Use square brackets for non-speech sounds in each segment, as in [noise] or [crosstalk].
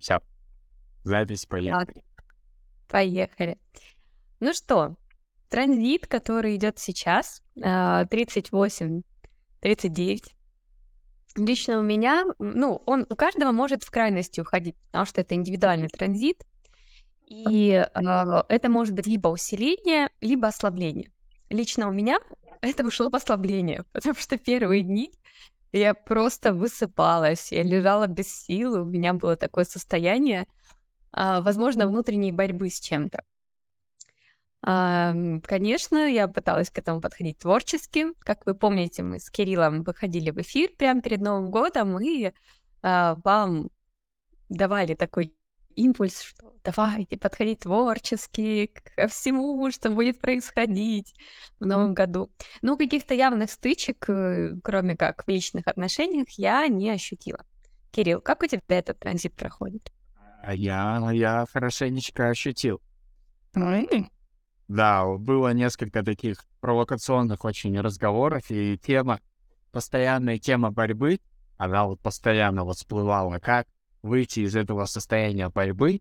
Все. Запись поехали. Поехали. Ну что, транзит, который идет сейчас, а, 38, 39. Лично у меня, ну, он у каждого может в крайности уходить, потому что это индивидуальный транзит, и а, это может быть либо усиление, либо ослабление. Лично у меня это ушло в ослабление, [laughs] потому что первые дни я просто высыпалась, я лежала без сил, у меня было такое состояние, а, возможно, внутренней борьбы с чем-то. Конечно, я пыталась к этому подходить творчески. Как вы помните, мы с Кириллом выходили в эфир прямо перед Новым годом и а, вам давали такой импульс, что давайте подходить творчески ко всему, что будет происходить в новом году. Но каких-то явных стычек, э, кроме как в личных отношениях, я не ощутила. Кирилл, как у тебя этот транзит проходит? А я, я хорошенечко ощутил. Да, было несколько таких провокационных очень разговоров, и тема, постоянная тема борьбы, она вот постоянно вот всплывала, как выйти из этого состояния борьбы,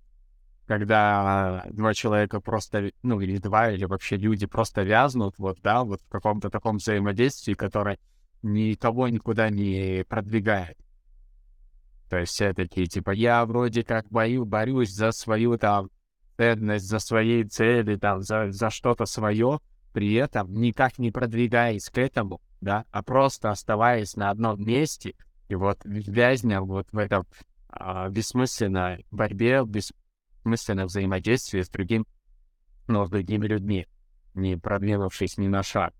когда два человека просто, ну, или два, или вообще люди просто вязнут, вот, да, вот в каком-то таком взаимодействии, которое никого никуда не продвигает. То есть все такие, типа, я вроде как бою, борюсь за свою там ценность, за свои цели, там, за, за что-то свое, при этом никак не продвигаясь к этому, да, а просто оставаясь на одном месте, и вот вязня вот в этом а, бессмысленной борьбе, бессмысленном взаимодействии с другим, ну, с другими людьми, не продвинувшись ни на шаг.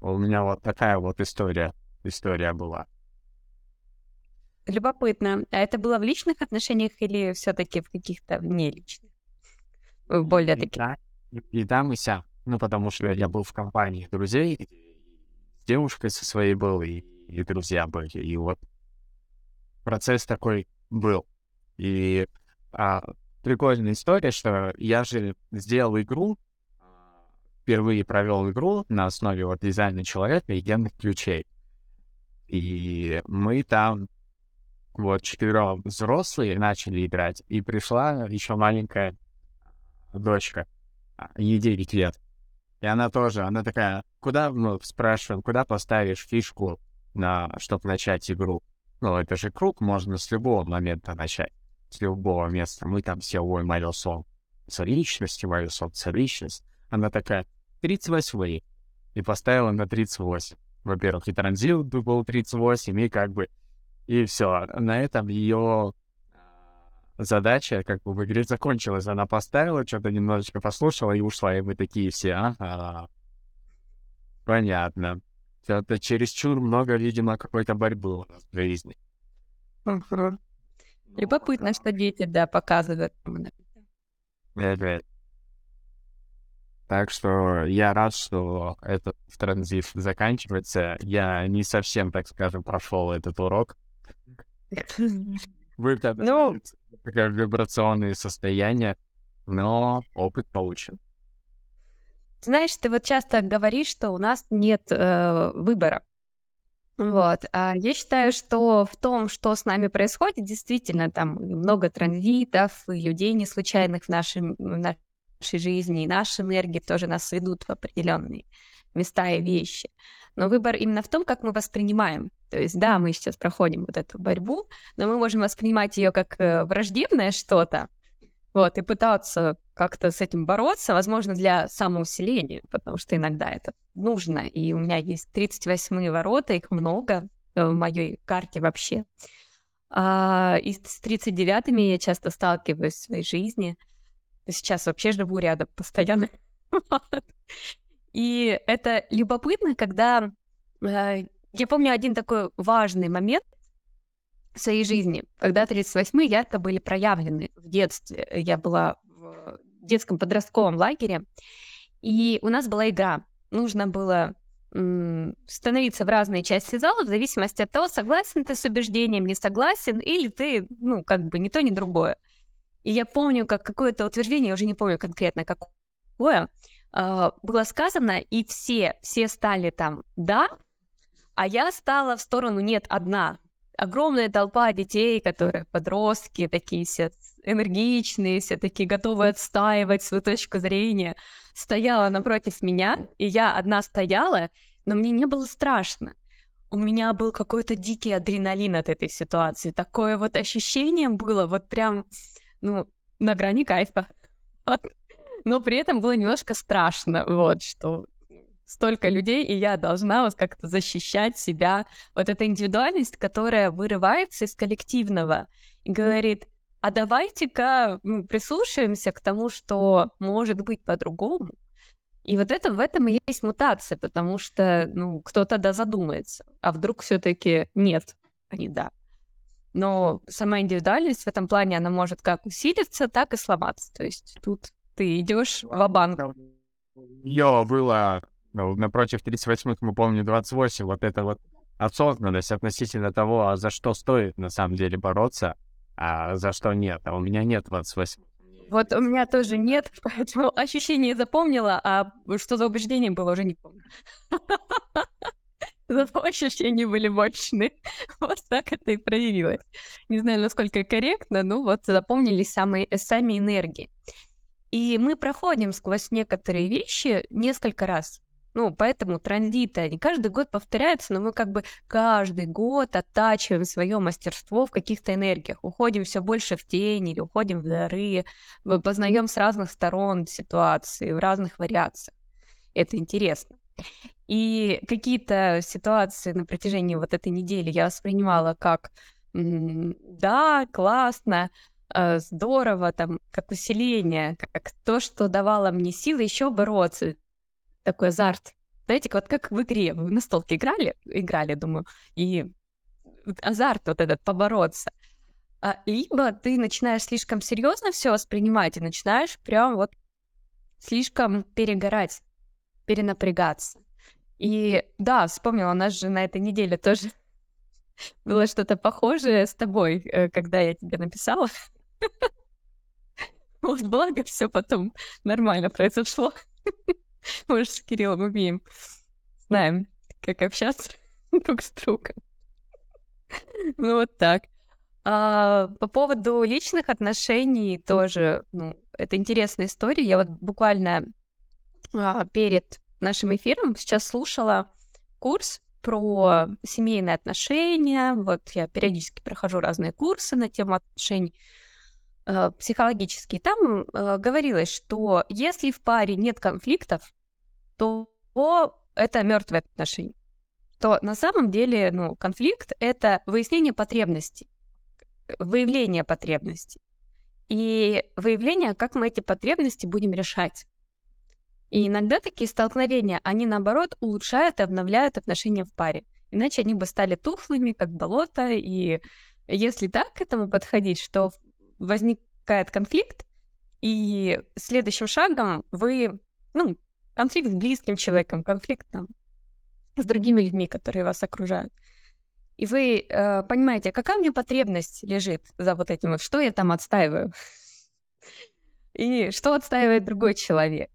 У меня вот такая вот история, история была. Любопытно. А это было в личных отношениях или все-таки в каких-то неличных? Более таких. Да, и там, и сям. Ну, потому что я был в компании друзей, с девушкой со своей был, и, и друзья были. И вот процесс такой был. И а, прикольная история, что я же сделал игру, впервые провел игру на основе вот дизайна человека и генных ключей. И мы там вот четвером взрослые начали играть, и пришла еще маленькая дочка, а, ей 9 лет. И она тоже, она такая, куда, ну, спрашиваем, куда поставишь фишку, на, чтобы начать игру? Ну, это же круг, можно с любого момента начать, с любого места. Мы там все, ой, мое сон, личность, сон, личность. Она такая, 38 и поставила на 38. Во-первых, и транзит был 38, и как бы и все. На этом ее задача как бы в игре закончилась. Она поставила, что-то немножечко послушала и ушла. И мы такие все, ага. Понятно. Это чересчур много, видимо, какой-то борьбы у нас в жизни. Любопытно, что дети, да, показывают. Так что я рад, что этот транзит заканчивается. Я не совсем, так скажем, прошел этот урок. [laughs] Вы ну, вибрационные состояния, но опыт получен. Знаешь, ты вот часто говоришь, что у нас нет э, выбора. Вот. А я считаю, что в том, что с нами происходит, действительно, там много транзитов, людей не случайных в, нашем, в нашей жизни, и наши энергии тоже нас ведут в определенные места и вещи. Но выбор именно в том, как мы воспринимаем. То есть, да, мы сейчас проходим вот эту борьбу, но мы можем воспринимать ее как э, враждебное что-то, вот, и пытаться как-то с этим бороться, возможно, для самоусиления, потому что иногда это нужно. И у меня есть 38 ворота, их много в моей карте вообще. А, и с 39-ми я часто сталкиваюсь в своей жизни. Сейчас вообще живу рядом постоянно. [laughs] И это любопытно, когда... Э, я помню один такой важный момент своей жизни, когда 38-й ярко были проявлены в детстве. Я была в детском подростковом лагере, и у нас была игра. Нужно было становиться в разные части зала в зависимости от того, согласен ты с убеждением, не согласен, или ты, ну, как бы не то, ни другое. И я помню, как какое-то утверждение, я уже не помню конкретно какое, э, было сказано, и все, все стали там «да», а я стала в сторону «нет» одна. Огромная толпа детей, которые подростки, такие все энергичные, все такие готовы отстаивать свою точку зрения, стояла напротив меня, и я одна стояла, но мне не было страшно. У меня был какой-то дикий адреналин от этой ситуации. Такое вот ощущение было, вот прям, ну, на грани кайфа. Но при этом было немножко страшно, вот, что столько людей, и я должна вот как-то защищать себя. Вот эта индивидуальность, которая вырывается из коллективного и говорит, а давайте-ка прислушаемся к тому, что может быть по-другому. И вот это в этом и есть мутация, потому что ну, кто-то да задумается, а вдруг все-таки нет, а не да. Но сама индивидуальность в этом плане, она может как усилиться, так и сломаться. То есть тут ты идешь в банк было ну, напротив 38 мы помню 28, вот это вот осознанность относительно того, а за что стоит на самом деле бороться, а за что нет. А у меня нет 28. Вот у меня тоже нет, [laughs] поэтому ощущение запомнила, а что за убеждение было, уже не помню. [laughs] Зато ощущения были мощные. [laughs] Вот так это и проявилось. Не знаю, насколько корректно, но вот запомнились самые, сами энергии. И мы проходим сквозь некоторые вещи несколько раз. Ну, поэтому транзиты, они каждый год повторяются, но мы как бы каждый год оттачиваем свое мастерство в каких-то энергиях, уходим все больше в тень или уходим в дары, мы познаем с разных сторон ситуации, в разных вариациях. Это интересно. И какие-то ситуации на протяжении вот этой недели я воспринимала как да, классно, э, здорово, там, как усиление, как то, что давало мне силы еще бороться такой азарт. Знаете, вот как в игре, вы на столке играли, играли, думаю, и азарт вот этот побороться. А, либо ты начинаешь слишком серьезно все воспринимать и начинаешь прям вот слишком перегорать, перенапрягаться. И да, вспомнила, у нас же на этой неделе тоже [laughs] было что-то похожее с тобой, э, когда я тебе написала. [laughs] Вот благо все потом нормально произошло. [laughs] [laughs] Мы же с Кириллом умеем. Знаем, как общаться [laughs] друг с другом. Ну, вот так. А, по поводу личных отношений тоже, ну, это интересная история. Я вот буквально а, перед нашим эфиром сейчас слушала курс про семейные отношения. Вот я периодически прохожу разные курсы на тему отношений э, психологические. Там э, говорилось, что если в паре нет конфликтов, то это мертвые отношения. То на самом деле ну, конфликт — это выяснение потребностей, выявление потребностей. И выявление, как мы эти потребности будем решать. И иногда такие столкновения, они наоборот улучшают и обновляют отношения в паре. Иначе они бы стали тухлыми, как болото. И если так к этому подходить, что возникает конфликт, и следующим шагом вы ну, конфликт с близким человеком, конфликт там, с другими людьми, которые вас окружают. И вы э, понимаете, какая у меня потребность лежит за вот этим, вот, что я там отстаиваю, [laughs] и что отстаивает другой человек.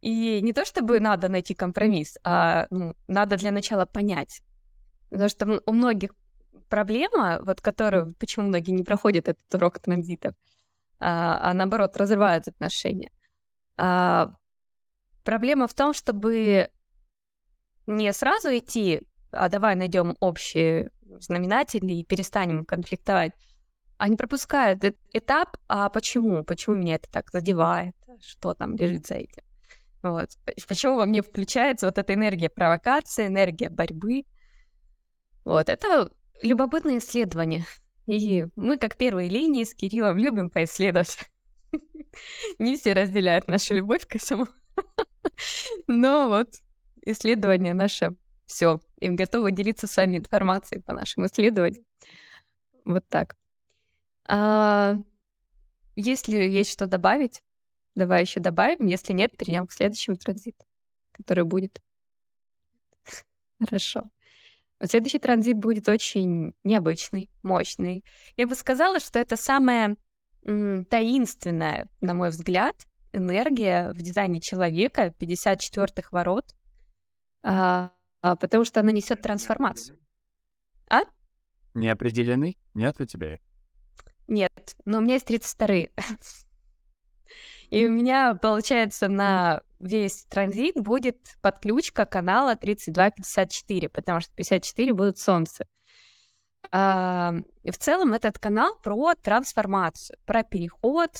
И не то чтобы надо найти компромисс, а ну, надо для начала понять. Потому что у многих проблема, вот которую, почему многие не проходят этот урок транзитов, а, а наоборот разрывают отношения. А, Проблема в том, чтобы не сразу идти, а давай найдем общие знаменатели и перестанем конфликтовать. Они пропускают этот этап, а почему? Почему меня это так задевает? Что там лежит за этим? Вот. Почему во мне включается вот эта энергия провокации, энергия борьбы? Вот, это любопытное исследование. И мы, как первые линии с Кириллом, любим поисследовать. [laughs] Не все разделяют нашу любовь к этому. [laughs] Но вот исследование наше все. И готовы делиться с вами информацией по нашим исследованиям. Вот так. А, если есть что добавить, давай еще добавим. Если нет, перейдем к следующему транзиту, который будет. [laughs] Хорошо. Следующий транзит будет очень необычный, мощный. Я бы сказала, что это самое м, таинственное, на мой взгляд, энергия в дизайне человека 54-х ворот, а, а, потому что она несет трансформацию. А? Не определены? Нет у тебя? Нет, но у меня есть 32 [laughs] И у меня, получается, на весь транзит будет подключка канала 32-54, потому что 54 будут солнце. А, в целом этот канал про трансформацию, про переход.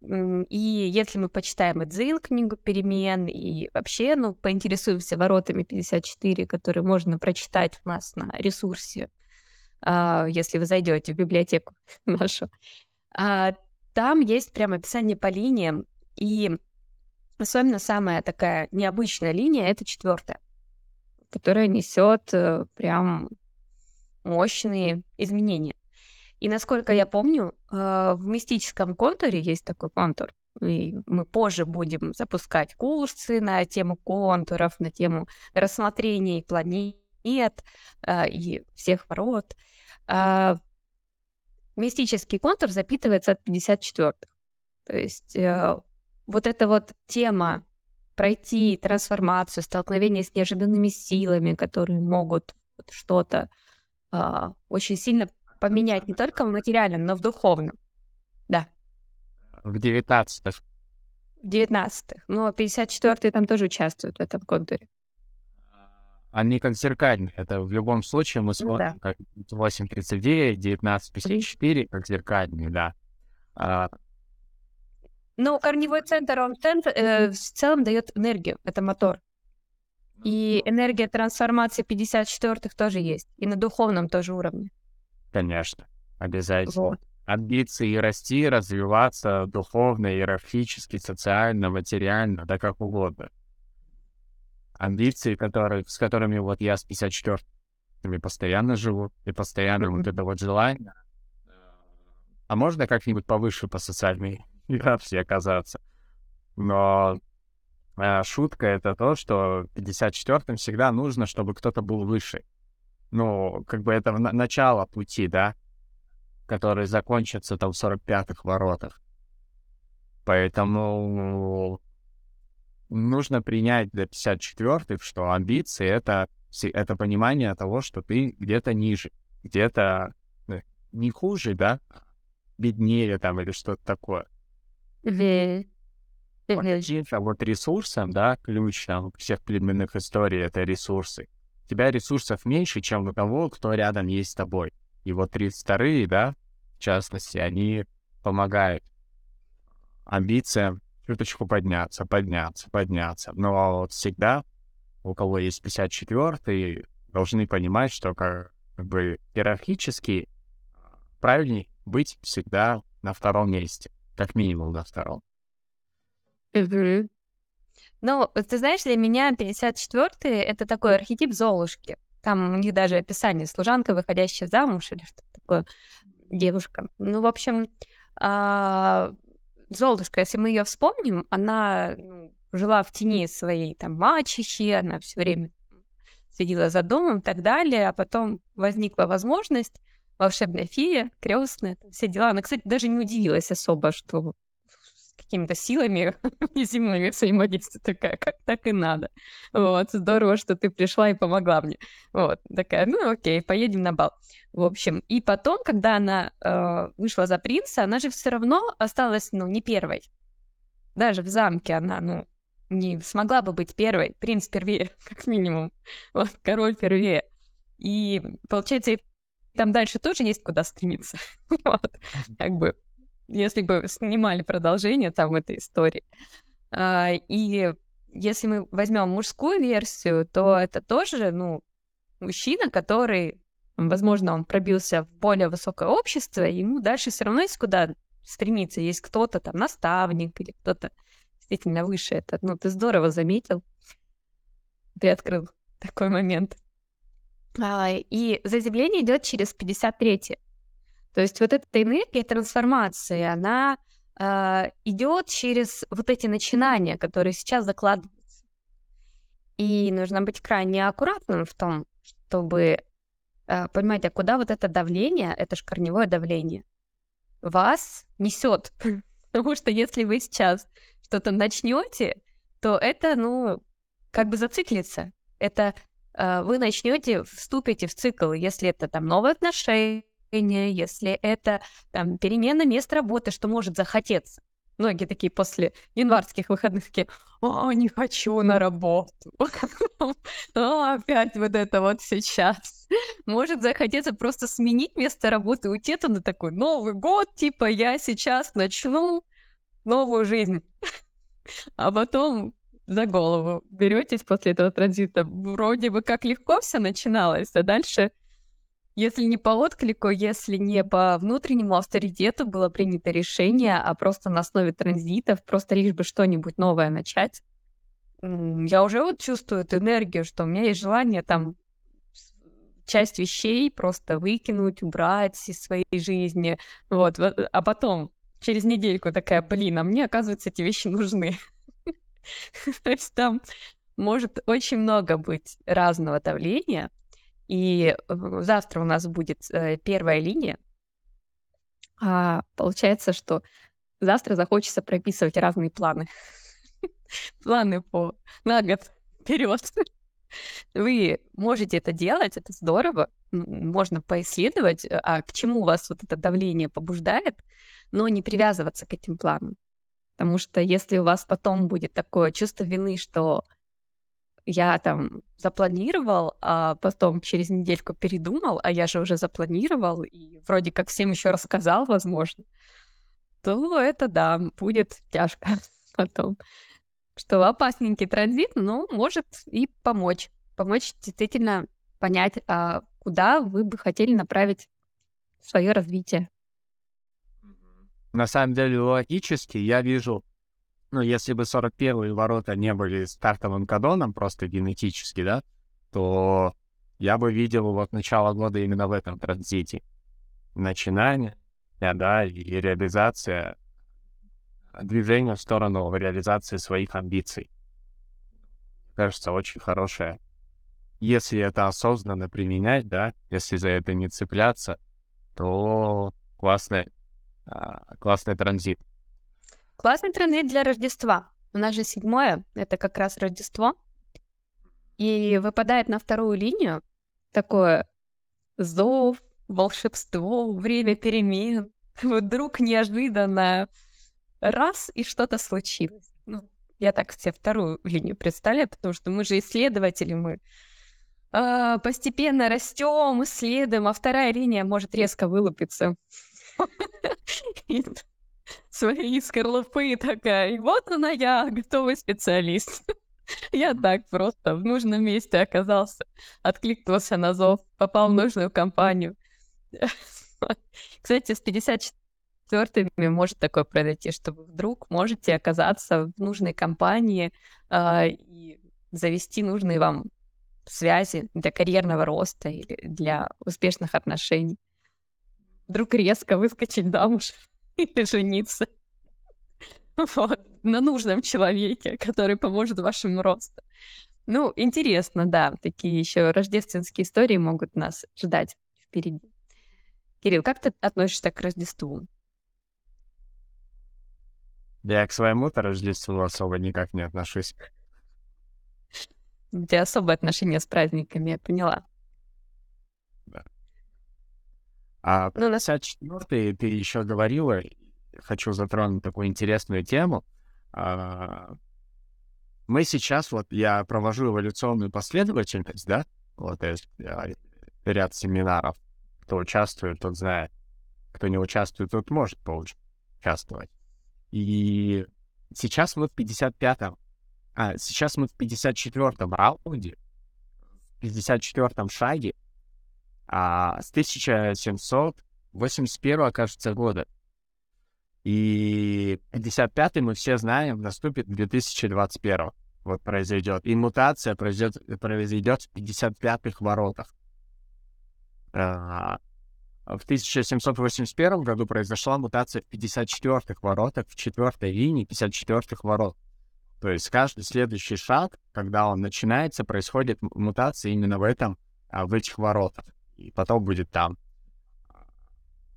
И если мы почитаем Эдзин книгу перемен и вообще, ну, поинтересуемся воротами 54, которые можно прочитать у нас на ресурсе, а, если вы зайдете в библиотеку [laughs] нашу, а, там есть прям описание по линиям, и особенно самая такая необычная линия — это четвертая, которая несет э, прям мощные изменения. И насколько я помню, э, в мистическом контуре есть такой контур, и мы позже будем запускать курсы на тему контуров, на тему рассмотрения планет э, и всех ворот. А, мистический контур запитывается от 54-х. То есть вот эта вот тема пройти трансформацию, столкновение с неожиданными силами, которые могут что-то э, очень сильно поменять не только в материальном, но в духовном. Да. В 19 В 19 Но 54-й там тоже участвуют в этом контуре. Они как зеркальные. Это в любом случае мы смотрим ну, да. как 8.39, 19.54, как зеркальные, да. А... Ну, корневой центр, он центр, э, в целом дает энергию, это мотор. И энергия трансформации 54-х тоже есть. И на духовном тоже уровне. Конечно, обязательно. Вот. Отбиться и расти, развиваться духовно, иерархически, социально, материально, да как угодно амбиции, которые, с которыми вот я с 54 постоянно живу, и постоянно вот это вот желание. А можно как-нибудь повыше по социальной [laughs] иерархии оказаться? Но а, шутка — это то, что в 54-м всегда нужно, чтобы кто-то был выше. Ну, как бы это на- начало пути, да, который закончится там в 45-х воротах. Поэтому нужно принять для 54-х, что амбиции — это, это понимание того, что ты где-то ниже, где-то э, не хуже, да, беднее там или что-то такое. Mm-hmm. А вот ресурсом, да, ключ там всех племенных историй — это ресурсы. У тебя ресурсов меньше, чем у того, кто рядом есть с тобой. И вот 32-е, да, в частности, они помогают амбициям чуточку подняться, подняться, подняться. Но вот всегда у кого есть 54 должны понимать, что как, как бы иерархически правильней быть всегда на втором месте, как минимум на втором. Угу. Ну, ты знаешь, для меня 54-й — это такой архетип Золушки. Там у них даже описание служанка, выходящая замуж или что-то такое, девушка. Ну, в общем, а, Золушка, если мы ее вспомним, она ну, жила в тени своей там мачехи, она все время следила за домом и так далее, а потом возникла возможность волшебная фея, крестная, все дела. Она, кстати, даже не удивилась особо, что какими-то силами [laughs] неземными взаимодействовать. Такая, как так и надо. Вот, здорово, что ты пришла и помогла мне. Вот, такая, ну окей, поедем на бал. В общем, и потом, когда она э, вышла за принца, она же все равно осталась, ну, не первой. Даже в замке она, ну, не смогла бы быть первой. Принц первее, [laughs] как минимум. Вот, король первее. И, получается, там дальше тоже есть куда стремиться. [laughs] вот, как бы если бы снимали продолжение там этой истории. А, и если мы возьмем мужскую версию, то это тоже, ну, мужчина, который, возможно, он пробился в более высокое общество, ему дальше все равно есть куда стремиться. Есть кто-то там наставник или кто-то действительно выше. Это, ну, ты здорово заметил. Ты открыл такой момент. А, и заземление идет через 53 то есть вот эта энергия трансформации, она э, идет через вот эти начинания, которые сейчас закладываются. И нужно быть крайне аккуратным в том, чтобы э, понимать, а куда вот это давление, это же корневое давление, вас несет. [laughs] Потому что если вы сейчас что-то начнете, то это, ну, как бы зациклится. Это вы начнете, вступите в цикл, если это там новые отношения, если это там перемена мест работы, что может захотеться. Многие такие после январских выходных такие, о, не хочу на работу. О, [laughs] опять вот это вот сейчас. Может захотеться просто сменить место работы, уйти это на такой Новый год, типа я сейчас начну новую жизнь. А потом за голову беретесь после этого транзита. Вроде бы как легко все начиналось, а дальше если не по отклику, если не по внутреннему авторитету было принято решение, а просто на основе транзитов, просто лишь бы что-нибудь новое начать, я уже вот чувствую эту энергию, что у меня есть желание там часть вещей просто выкинуть, убрать из своей жизни. Вот, а потом через недельку такая, блин, а мне, оказывается, эти вещи нужны. [laughs] То есть там может очень много быть разного давления, и э, завтра у нас будет э, первая линия. А получается, что завтра захочется прописывать разные планы. [laughs] Планы по на год вперед. Вы можете это делать, это здорово. Можно поисследовать, а к чему вас вот это давление побуждает, но не привязываться к этим планам. Потому что если у вас потом будет такое чувство вины, что я там запланировал, а потом через недельку передумал, а я же уже запланировал и вроде как всем еще рассказал, возможно, то это да, будет тяжко [laughs] потом. Что опасненький транзит, но может и помочь. Помочь действительно понять, а куда вы бы хотели направить свое развитие. На самом деле, логически я вижу ну, если бы 41-е ворота не были стартовым кадоном, просто генетически, да, то я бы видел вот начало года именно в этом транзите. Начинание, да, и реализация, движение в сторону реализации своих амбиций. Кажется, очень хорошая. Если это осознанно применять, да, если за это не цепляться, то классный, а, классный транзит. Классный тренд для Рождества. У нас же седьмое, это как раз Рождество. И выпадает на вторую линию такое зов, волшебство, время перемен. [laughs] Вдруг неожиданно раз, и что-то случилось. Ну, я так себе вторую линию представляю, потому что мы же исследователи, мы э, постепенно растем, исследуем, а вторая линия может резко вылупиться [laughs] своей скорлупы такая. И вот она я, готовый специалист. [laughs] Я так просто в нужном месте оказался, откликнулся на зов, попал в нужную компанию. [laughs] Кстати, с 54-ми может такое произойти, что вы вдруг можете оказаться в нужной компании э, и завести нужные вам связи для карьерного роста или для успешных отношений. Вдруг резко выскочить замуж [laughs] или жениться. Вот, на нужном человеке, который поможет вашему росту. Ну, интересно, да, такие еще рождественские истории могут нас ждать впереди. Кирилл, как ты относишься к Рождеству? Я к своему-то Рождеству особо никак не отношусь. У тебя особое отношение с праздниками, я поняла. Да. А ну, 54 ты еще говорила, хочу затронуть такую интересную тему. А, мы сейчас, вот я провожу эволюционную последовательность, да, вот есть ряд семинаров. Кто участвует, тот знает. Кто не участвует, тот может поучаствовать. И сейчас мы в 55-м, а, сейчас мы в 54-м раунде, в 54-м шаге, а, с 1781, кажется, года. И 55-й, мы все знаем, наступит в 2021. Вот произойдет. И мутация произойдет, произойдет в 55-х воротах. А, в 1781 году произошла мутация в 54-х воротах, в четвертой линии 54-х ворот. То есть каждый следующий шаг, когда он начинается, происходит мутация именно в этом, а, в этих воротах. И потом будет там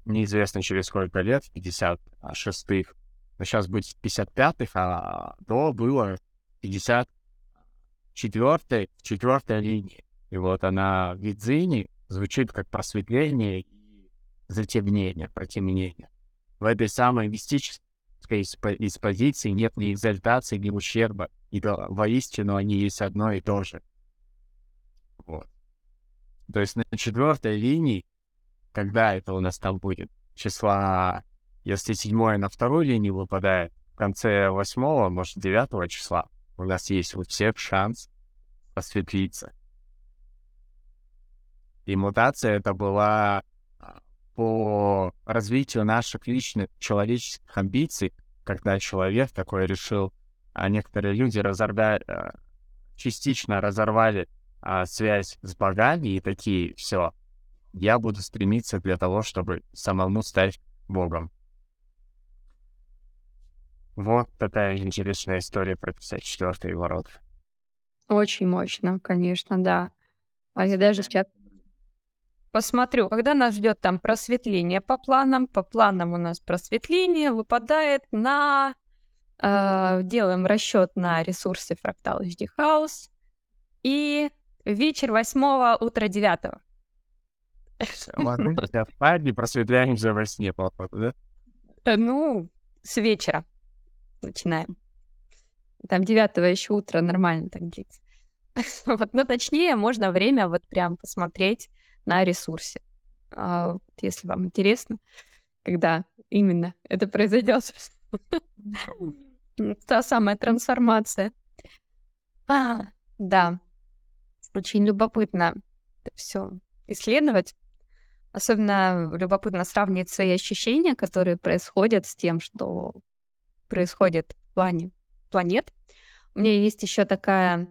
неизвестно через сколько лет, 56-х, но сейчас будет 55-х, а до было 54-й, четвертой линии. И вот она в Видзине звучит как просветление и затемнение, протемнение. В этой самой мистической из позиции нет ни экзальтации, ни ущерба. И воистину они есть одно и то же. Вот. То есть на четвертой линии, когда это у нас там будет, числа, если седьмое на вторую линию выпадает, в конце восьмого, может, девятого числа, у нас есть у всех шанс осветлиться. И мутация это была а, по развитию наших личных человеческих амбиций, когда человек такой решил, а некоторые люди разорвали, а, частично разорвали а, связь с богами и такие, все, я буду стремиться для того, чтобы самому стать богом. Вот такая интересная история про 54-й ворот. Очень мощно, конечно, да. А я даже сейчас посмотрю, когда нас ждет там просветление по планам. По планам у нас просветление выпадает на... Э, делаем расчет на ресурсе фрактал HD House. И вечер восьмого, утро девятого. Ладно, не просветляемся во сне, походу, да? Э, ну, с вечера начинаем. Там девятого еще утро нормально так длится. [laughs] вот, но точнее, можно время вот прям посмотреть на ресурсе. А, если вам интересно, когда именно это произойдет. Та самая трансформация. А, да. Очень любопытно все исследовать. Особенно любопытно сравнить свои ощущения, которые происходят с тем, что происходит в плане планет. У меня есть еще такая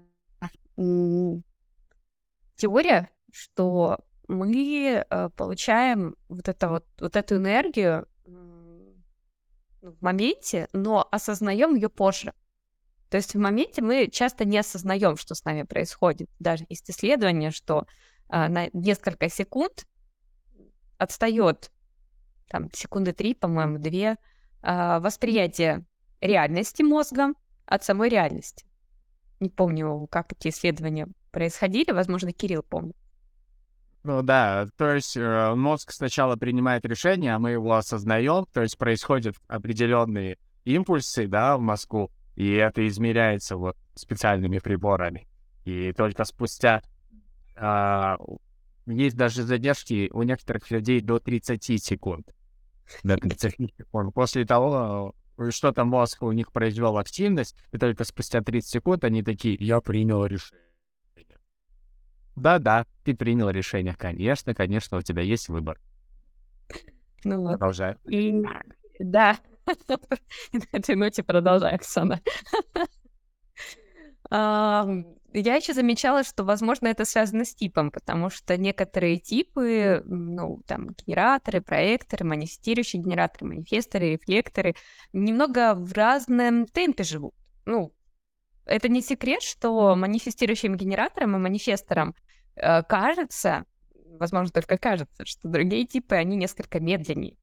теория, что мы э, получаем вот, это вот, вот эту энергию в моменте, но осознаем ее позже. То есть в моменте мы часто не осознаем, что с нами происходит. Даже есть исследование, что э, на несколько секунд отстает, там, секунды три, по-моему, две, э, восприятие реальности мозга от самой реальности. Не помню, как эти исследования происходили, возможно, Кирилл помнит. Ну да, то есть э, мозг сначала принимает решение, а мы его осознаем, то есть происходят определенные импульсы, да, в мозгу, и это измеряется вот специальными приборами. И только спустя э, есть даже задержки у некоторых людей до 30 секунд. До 30 секунд. После того, что-то мозг у них произвел активность, и только спустя 30 секунд они такие, я принял решение. Да-да, ты принял решение. Конечно, конечно, у тебя есть выбор. Ну вот. Продолжай. И... Да. [laughs] На этой ноте продолжай, Оксана. [laughs] Я еще замечала, что, возможно, это связано с типом, потому что некоторые типы, ну, там, генераторы, проекторы, манифестирующие генераторы, манифесторы, рефлекторы, немного в разном темпе живут. Ну, это не секрет, что манифестирующим генераторам и манифесторам э, кажется, возможно, только кажется, что другие типы, они несколько медленнее.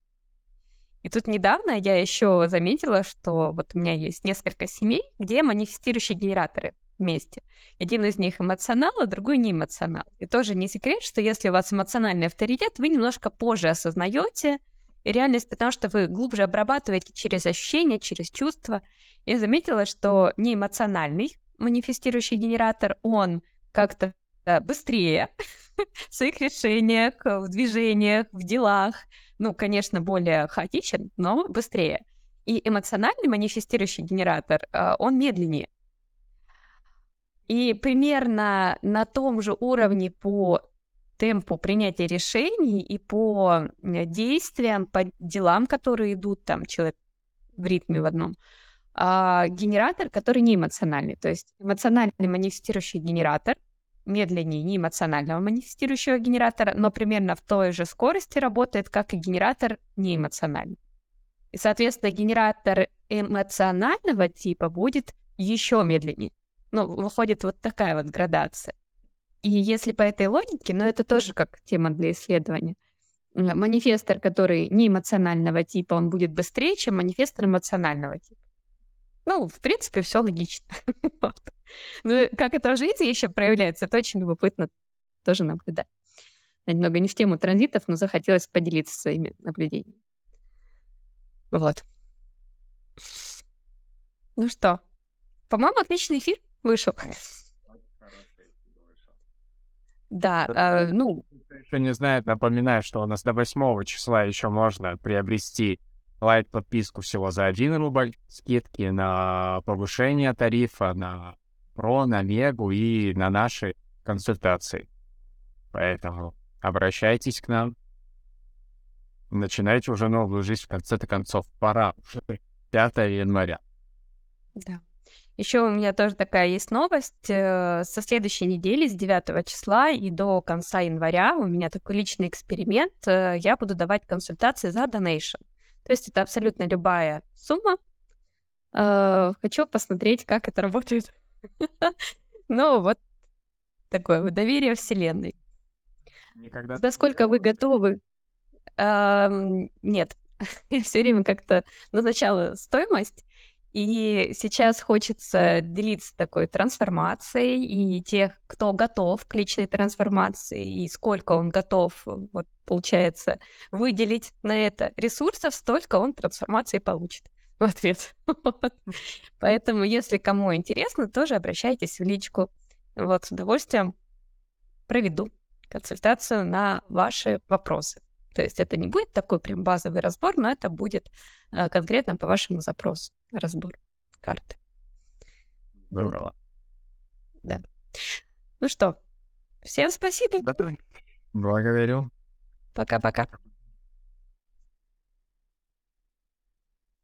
И тут недавно я еще заметила, что вот у меня есть несколько семей, где манифестирующие генераторы вместе. Один из них эмоционал, а другой не эмоционал. И тоже не секрет, что если у вас эмоциональный авторитет, вы немножко позже осознаете реальность, потому что вы глубже обрабатываете через ощущения, через чувства. Я заметила, что неэмоциональный манифестирующий генератор, он как-то быстрее [laughs] в своих решениях, в движениях, в делах. Ну, конечно, более хаотичен, но быстрее. И эмоциональный манифестирующий генератор, а, он медленнее. И примерно на том же уровне по темпу принятия решений и по действиям, по делам, которые идут там человек в ритме в одном, а, генератор, который не эмоциональный. То есть эмоциональный манифестирующий генератор медленнее неэмоционального манифестирующего генератора, но примерно в той же скорости работает, как и генератор неэмоциональный. И, соответственно, генератор эмоционального типа будет еще медленнее ну, выходит вот такая вот градация. И если по этой логике, но ну, это тоже как тема для исследования, манифестор, который не эмоционального типа, он будет быстрее, чем манифестор эмоционального типа. Ну, в принципе, все логично. [laughs] Ну, как это в жизни еще проявляется, это очень любопытно тоже наблюдать. Немного не в тему транзитов, но захотелось поделиться своими наблюдениями. Вот. Ну что, по-моему, отличный эфир вышел. Да, э, ну... Кто не знает, напоминаю, что у нас до 8 числа еще можно приобрести лайт-подписку всего за 1 рубль, скидки на повышение тарифа, на Про, на Мегу и на наши консультации. Поэтому обращайтесь к нам. Начинайте уже новую жизнь в конце-то концов. Пора. Уже 5 января. Да. Еще у меня тоже такая есть новость. Э, со следующей недели, с 9 числа и до конца января у меня такой личный эксперимент. Э, я буду давать консультации за donation. То есть это абсолютно любая сумма. Э, хочу посмотреть, как это работает. [laughs] Ну, вот такое вот доверие Вселенной. Никогда Насколько вы готовы? Нет, [laughs] все время как-то назначала стоимость, и сейчас хочется делиться такой трансформацией, и тех, кто готов к личной трансформации, и сколько он готов, вот, получается, выделить на это ресурсов, столько он трансформации получит в ответ. [laughs] Поэтому, если кому интересно, тоже обращайтесь в личку. Вот, с удовольствием проведу консультацию на ваши вопросы. То есть это не будет такой прям базовый разбор, но это будет э, конкретно по вашему запросу разбор карты. Здорово. Да. Ну что, всем спасибо. Благодарю. Пока-пока.